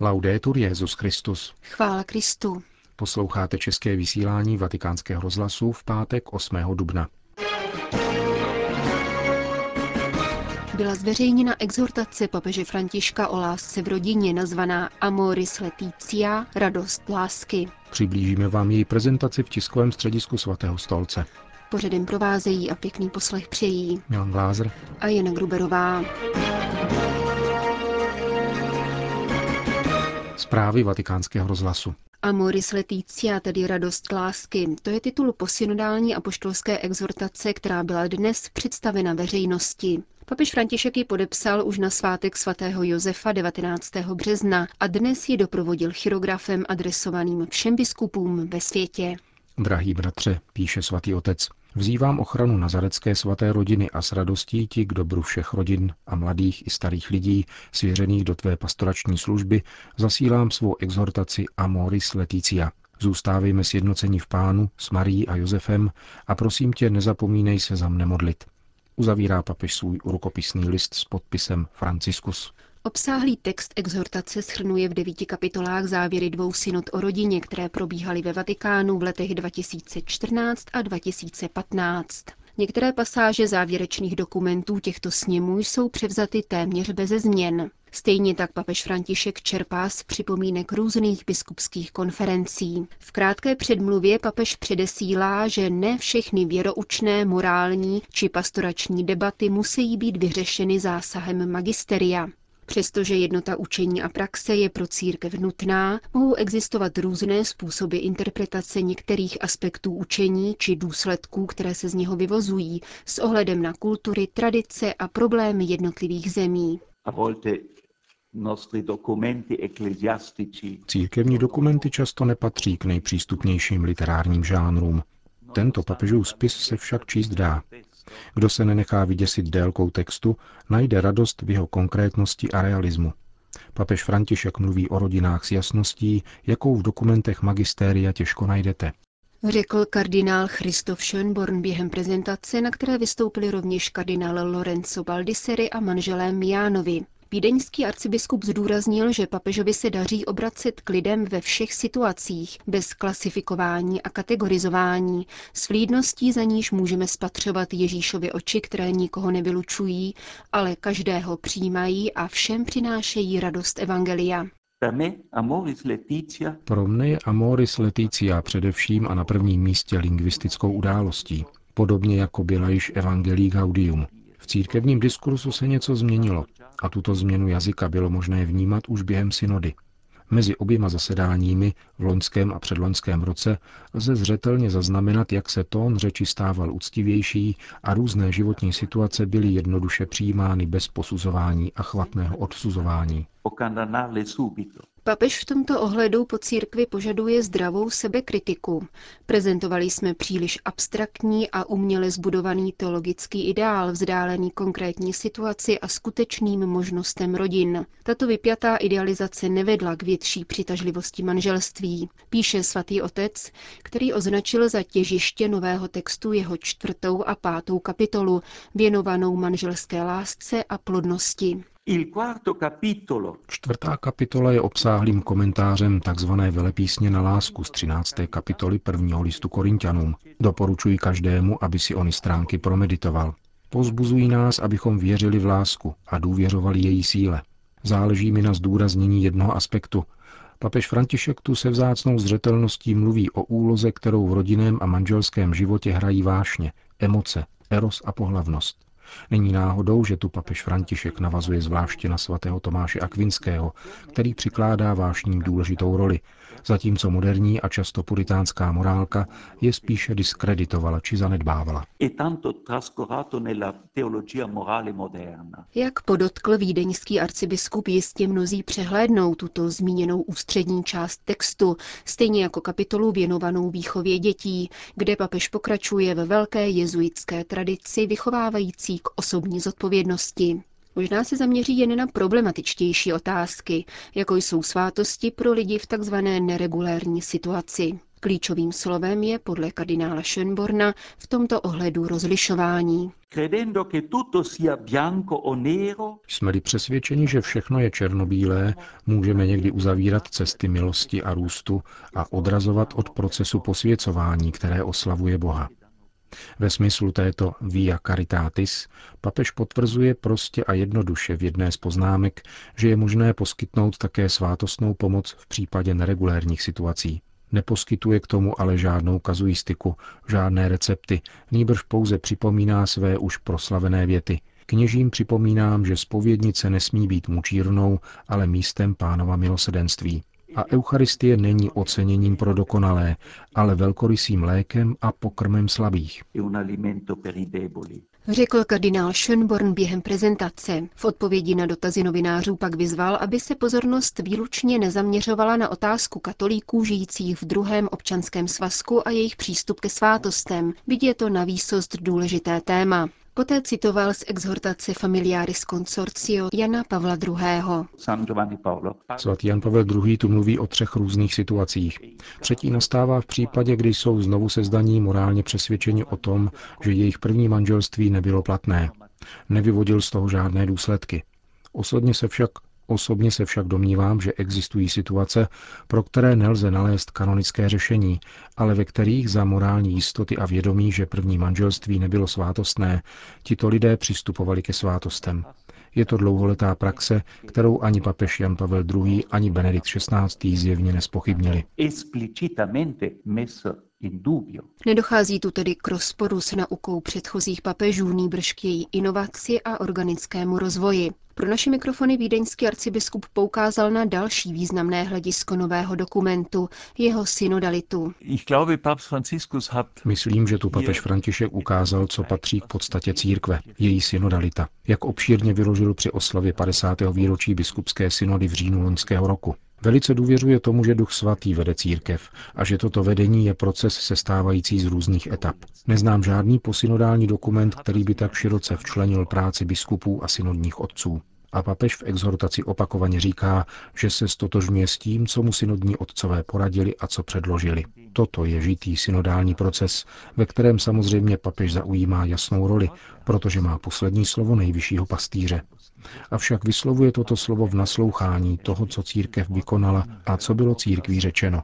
Laudetur Jezus Christus. Chvála Kristu. Posloucháte české vysílání Vatikánského rozhlasu v pátek 8. dubna. Byla zveřejněna exhortace papeže Františka o lásce v rodině nazvaná Amoris Leticia, radost lásky. Přiblížíme vám její prezentaci v tiskovém středisku svatého stolce. Pořadem provázejí a pěkný poslech přejí Milan Glázer a Jana Gruberová. Zprávy vatikánského rozhlasu. Amoris Leticia, tedy radost lásky, to je titul posynodální apoštolské exhortace, která byla dnes představena veřejnosti. Papež František ji podepsal už na svátek svatého Josefa 19. března a dnes ji doprovodil chirografem adresovaným všem biskupům ve světě. Drahý bratře, píše svatý otec, vzývám ochranu nazarecké svaté rodiny a s radostí ti k dobru všech rodin a mladých i starých lidí, svěřených do tvé pastorační služby, zasílám svou exhortaci Amoris Leticia. Zůstávejme sjednoceni v Pánu s Marií a Josefem a prosím tě, nezapomínej se za mne modlit. Uzavírá papež svůj rukopisný list s podpisem Franciscus. Obsáhlý text exhortace schrnuje v devíti kapitolách závěry dvou synod o rodině, které probíhaly ve Vatikánu v letech 2014 a 2015. Některé pasáže závěrečných dokumentů těchto sněmů jsou převzaty téměř beze změn. Stejně tak papež František čerpá z připomínek různých biskupských konferencí. V krátké předmluvě papež předesílá, že ne všechny věroučné, morální či pastorační debaty musí být vyřešeny zásahem magisteria. Přestože jednota učení a praxe je pro církev nutná, mohou existovat různé způsoby interpretace některých aspektů učení či důsledků, které se z něho vyvozují, s ohledem na kultury, tradice a problémy jednotlivých zemí. Církevní dokumenty často nepatří k nejpřístupnějším literárním žánrům. Tento papežův spis se však číst dá. Kdo se nenechá vyděsit délkou textu, najde radost v jeho konkrétnosti a realismu. Papež František mluví o rodinách s jasností, jakou v dokumentech magistéria těžko najdete. Řekl kardinál Christoph Schönborn během prezentace, na které vystoupili rovněž kardinál Lorenzo Baldisseri a manželé Mianovi. Vídeňský arcibiskup zdůraznil, že papežovi se daří obracet k lidem ve všech situacích, bez klasifikování a kategorizování, s vlídností za níž můžeme spatřovat Ježíšovi oči, které nikoho nevylučují, ale každého přijímají a všem přinášejí radost Evangelia. Pro mne je Amoris Leticia především a na prvním místě lingvistickou událostí, podobně jako byla již Evangelii Gaudium. V církevním diskursu se něco změnilo a tuto změnu jazyka bylo možné vnímat už během synody. Mezi oběma zasedáními v loňském a předloňském roce lze zřetelně zaznamenat, jak se tón řeči stával úctivější a různé životní situace byly jednoduše přijímány bez posuzování a chvatného odsuzování. Papež v tomto ohledu po církvi požaduje zdravou sebekritiku. Prezentovali jsme příliš abstraktní a uměle zbudovaný teologický ideál, vzdálený konkrétní situaci a skutečným možnostem rodin. Tato vypjatá idealizace nevedla k větší přitažlivosti manželství, píše svatý otec, který označil za těžiště nového textu jeho čtvrtou a pátou kapitolu, věnovanou manželské lásce a plodnosti. Čtvrtá kapitola je obsáhlým komentářem tzv. velepísně na lásku z 13. kapitoly prvního listu Korintianům. Doporučuji každému, aby si ony stránky promeditoval. Pozbuzují nás, abychom věřili v lásku a důvěřovali její síle. Záleží mi na zdůraznění jednoho aspektu. Papež František tu se vzácnou zřetelností mluví o úloze, kterou v rodinném a manželském životě hrají vášně, emoce, eros a pohlavnost. Není náhodou, že tu papež František navazuje zvláště na svatého Tomáše Akvinského, který přikládá vášním důležitou roli, zatímco moderní a často puritánská morálka je spíše diskreditovala či zanedbávala. Jak podotkl vídeňský arcibiskup, jistě mnozí přehlédnou tuto zmíněnou ústřední část textu, stejně jako kapitolu věnovanou výchově dětí, kde papež pokračuje ve velké jezuitské tradici vychovávající k osobní zodpovědnosti. Možná se zaměří jen na problematičtější otázky, jako jsou svátosti pro lidi v takzvané neregulérní situaci. Klíčovým slovem je podle kardinála Schönborna v tomto ohledu rozlišování. Jsme-li přesvědčeni, že všechno je černobílé, můžeme někdy uzavírat cesty milosti a růstu a odrazovat od procesu posvěcování, které oslavuje Boha. Ve smyslu této via caritatis papež potvrzuje prostě a jednoduše v jedné z poznámek, že je možné poskytnout také svátostnou pomoc v případě neregulérních situací. Neposkytuje k tomu ale žádnou kazuistiku, žádné recepty, nýbrž pouze připomíná své už proslavené věty. Kněžím připomínám, že spovědnice nesmí být mučírnou, ale místem pánova milosedenství. A Eucharistie není oceněním pro dokonalé, ale velkorysým lékem a pokrmem slabých. Řekl kardinál Schönborn během prezentace. V odpovědi na dotazy novinářů pak vyzval, aby se pozornost výlučně nezaměřovala na otázku katolíků žijících v druhém občanském svazku a jejich přístup ke svátostem. Vidí to na výsost důležité téma. Poté citoval z exhortace Familiaris Consortio Jana Pavla II. Svatý Jan Pavel II. tu mluví o třech různých situacích. Třetí nastává v případě, kdy jsou znovu sezdaní morálně přesvědčeni o tom, že jejich první manželství nebylo platné. Nevyvodil z toho žádné důsledky. Osobně se však Osobně se však domnívám, že existují situace, pro které nelze nalézt kanonické řešení, ale ve kterých za morální jistoty a vědomí, že první manželství nebylo svátostné, tito lidé přistupovali ke svátostem. Je to dlouholetá praxe, kterou ani papež Jan Pavel II. ani Benedikt XVI. zjevně nespochybnili. Nedochází tu tedy k rozporu s naukou předchozích papežů, nýbrž k její inovaci a organickému rozvoji. Pro naše mikrofony vídeňský arcibiskup poukázal na další významné hledisko nového dokumentu, jeho synodalitu. Myslím, že tu papež František ukázal, co patří k podstatě církve, její synodalita, jak obšírně vyložil při oslavě 50. výročí biskupské synody v říjnu loňského roku. Velice důvěřuje tomu, že Duch Svatý vede církev a že toto vedení je proces sestávající z různých etap. Neznám žádný posynodální dokument, který by tak široce včlenil práci biskupů a synodních otců. A papež v exhortaci opakovaně říká, že se stotožňuje s tím, co mu synodní otcové poradili a co předložili. Toto je žitý synodální proces, ve kterém samozřejmě papež zaujímá jasnou roli, protože má poslední slovo nejvyššího pastýře. Avšak vyslovuje toto slovo v naslouchání toho, co církev vykonala a co bylo církví řečeno.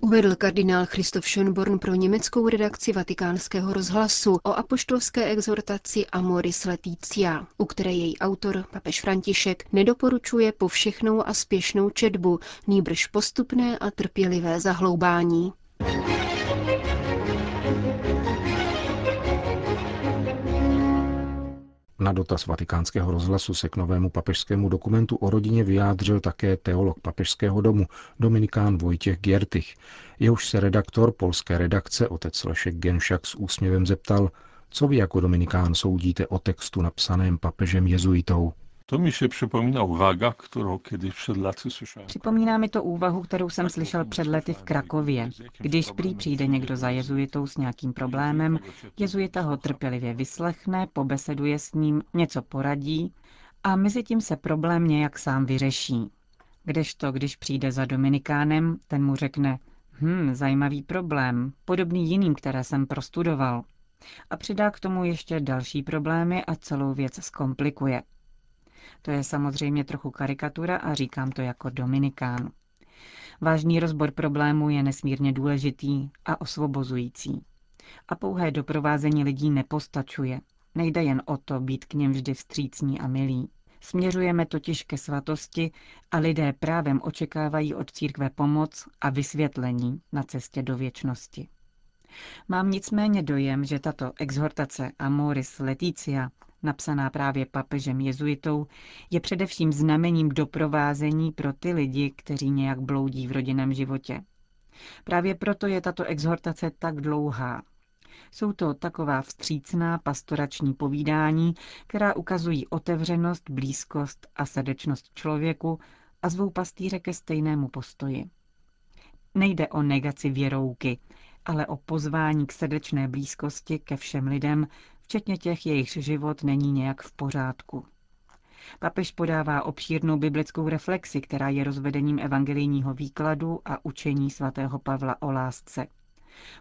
Uvedl kardinál Christoph Schönborn pro německou redakci vatikánského rozhlasu o apoštolské exhortaci Amoris Leticia, u které její autor, papež František, nedoporučuje povšechnou a spěšnou četbu, nýbrž postupné a trpělivé zahloubání. Na dotaz vatikánského rozhlasu se k novému papežskému dokumentu o rodině vyjádřil také teolog papežského domu Dominikán Vojtěch Giertych. Jehož se redaktor polské redakce otec Lešek Genšak s úsměvem zeptal, co vy jako Dominikán soudíte o textu napsaném papežem jezuitou. To mi se připomíná uvaga, kterou kdy před lety slyšel. Připomíná mi to úvahu, kterou jsem slyšel před lety v Krakově. Když prý přijde někdo za jezuitou s nějakým problémem, jezuita ho trpělivě vyslechne, pobeseduje s ním, něco poradí a mezi tím se problém nějak sám vyřeší. Kdežto, když přijde za Dominikánem, ten mu řekne, hm, zajímavý problém, podobný jiným, které jsem prostudoval. A přidá k tomu ještě další problémy a celou věc zkomplikuje. To je samozřejmě trochu karikatura a říkám to jako Dominikán. Vážný rozbor problému je nesmírně důležitý a osvobozující. A pouhé doprovázení lidí nepostačuje. Nejde jen o to být k něm vždy vstřícní a milí. Směřujeme totiž ke svatosti a lidé právem očekávají od církve pomoc a vysvětlení na cestě do věčnosti. Mám nicméně dojem, že tato exhortace Amoris Leticia napsaná právě papežem jezuitou, je především znamením doprovázení pro ty lidi, kteří nějak bloudí v rodinném životě. Právě proto je tato exhortace tak dlouhá. Jsou to taková vstřícná pastorační povídání, která ukazují otevřenost, blízkost a srdečnost člověku a zvou pastýře ke stejnému postoji. Nejde o negaci věrouky, ale o pozvání k srdečné blízkosti ke všem lidem, včetně těch, jejichž život není nějak v pořádku. Papež podává obšírnou biblickou reflexi, která je rozvedením evangelijního výkladu a učení svatého Pavla o lásce.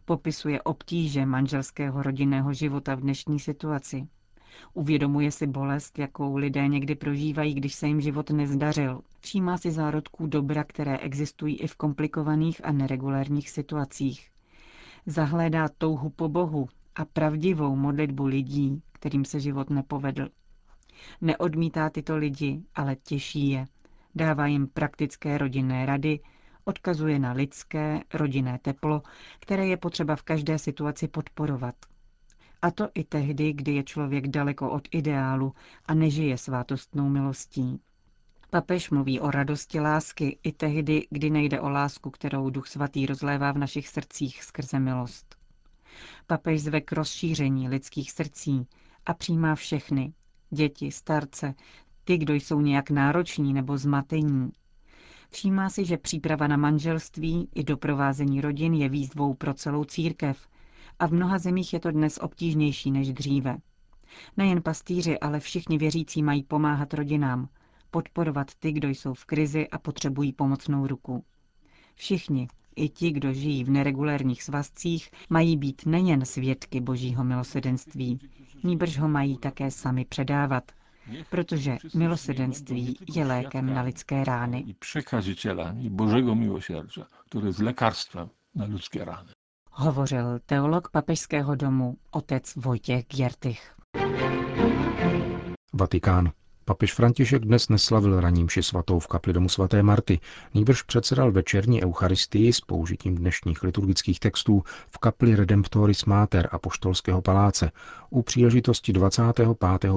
Popisuje obtíže manželského rodinného života v dnešní situaci. Uvědomuje si bolest, jakou lidé někdy prožívají, když se jim život nezdařil. Všímá si zárodků dobra, které existují i v komplikovaných a neregulárních situacích. Zahlédá touhu po Bohu a pravdivou modlitbu lidí, kterým se život nepovedl. Neodmítá tyto lidi, ale těší je. Dává jim praktické rodinné rady, odkazuje na lidské, rodinné teplo, které je potřeba v každé situaci podporovat. A to i tehdy, kdy je člověk daleko od ideálu a nežije svátostnou milostí. Papež mluví o radosti lásky i tehdy, kdy nejde o lásku, kterou Duch Svatý rozlévá v našich srdcích skrze milost. Papež zve k rozšíření lidských srdcí a přijímá všechny, děti, starce, ty, kdo jsou nějak nároční nebo zmatení. Všímá si, že příprava na manželství i doprovázení rodin je výzvou pro celou církev a v mnoha zemích je to dnes obtížnější než dříve. Nejen pastýři, ale všichni věřící mají pomáhat rodinám, podporovat ty, kdo jsou v krizi a potřebují pomocnou ruku. Všichni, i ti, kdo žijí v neregulérních svazcích, mají být nejen svědky božího milosedenství, níbrž ho mají také sami předávat, protože milosedenství je lékem na lidské rány. Przekazicielami Bożego miłosierdzia, które jest lekarstwem na ludzkie rany. Hovořil teolog papežského domu otec Vojtěch Gjertych. Vatikán. Papež František dnes neslavil raním mši svatou v kapli domu svaté Marty, nýbrž předsedal večerní eucharistii s použitím dnešních liturgických textů v kapli Redemptoris Mater a Poštolského paláce u příležitosti 25.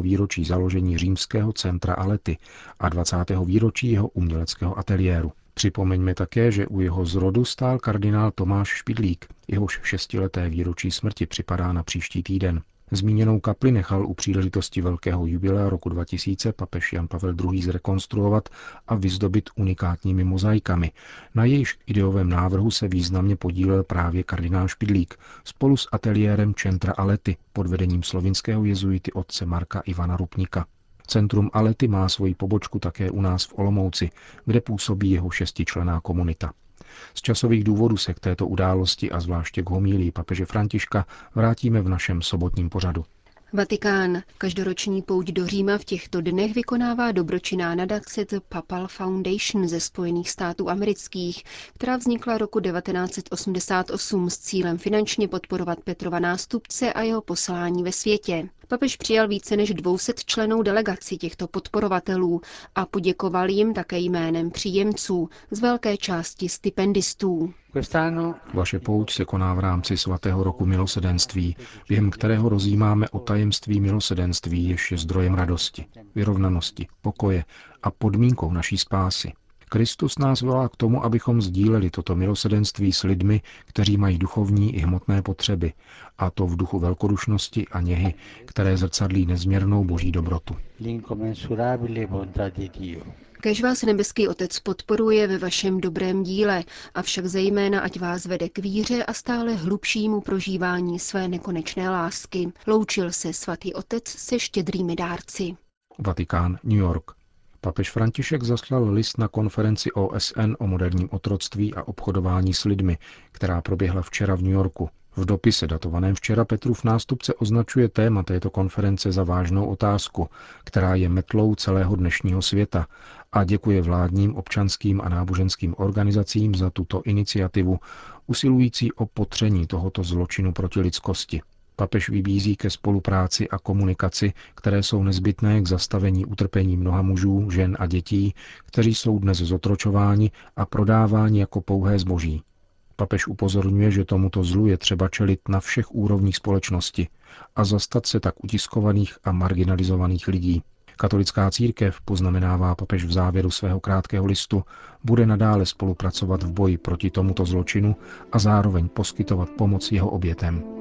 výročí založení římského centra Alety a 20. výročí jeho uměleckého ateliéru. Připomeňme také, že u jeho zrodu stál kardinál Tomáš Špidlík, jehož šestileté výročí smrti připadá na příští týden. Zmíněnou kapli nechal u příležitosti velkého jubilea roku 2000 papež Jan Pavel II. zrekonstruovat a vyzdobit unikátními mozaikami. Na jejíž ideovém návrhu se významně podílel právě kardinál Špidlík spolu s ateliérem Centra Alety pod vedením slovinského jezuity otce Marka Ivana Rupnika. Centrum Alety má svoji pobočku také u nás v Olomouci, kde působí jeho šestičlená komunita. Z časových důvodů se k této události a zvláště k homílii papeže Františka vrátíme v našem sobotním pořadu. Vatikán. Každoroční pouť do Říma v těchto dnech vykonává dobročinná nadace The Papal Foundation ze Spojených států amerických, která vznikla roku 1988 s cílem finančně podporovat Petrova nástupce a jeho poslání ve světě. Papež přijal více než 200 členů delegací těchto podporovatelů a poděkoval jim také jménem příjemců, z velké části stipendistů. Vaše pouť se koná v rámci svatého roku milosedenství, během kterého rozjímáme o tajemství milosedenství, jež je zdrojem radosti, vyrovnanosti, pokoje a podmínkou naší spásy. Kristus nás volá k tomu, abychom sdíleli toto milosedenství s lidmi, kteří mají duchovní i hmotné potřeby, a to v duchu velkodušnosti a něhy, které zrcadlí nezměrnou boží dobrotu. Kež vás nebeský Otec podporuje ve vašem dobrém díle, avšak zejména ať vás vede k víře a stále hlubšímu prožívání své nekonečné lásky. Loučil se svatý Otec se štědrými dárci. Vatikán, New York. Papež František zaslal list na konferenci OSN o moderním otroctví a obchodování s lidmi, která proběhla včera v New Yorku. V dopise datovaném včera Petrův nástupce označuje téma této konference za vážnou otázku, která je metlou celého dnešního světa a děkuje vládním, občanským a náboženským organizacím za tuto iniciativu, usilující o potření tohoto zločinu proti lidskosti. Papež vybízí ke spolupráci a komunikaci, které jsou nezbytné k zastavení utrpení mnoha mužů, žen a dětí, kteří jsou dnes zotročováni a prodáváni jako pouhé zboží. Papež upozorňuje, že tomuto zlu je třeba čelit na všech úrovních společnosti a zastat se tak utiskovaných a marginalizovaných lidí. Katolická církev, poznamenává papež v závěru svého krátkého listu, bude nadále spolupracovat v boji proti tomuto zločinu a zároveň poskytovat pomoc jeho obětem.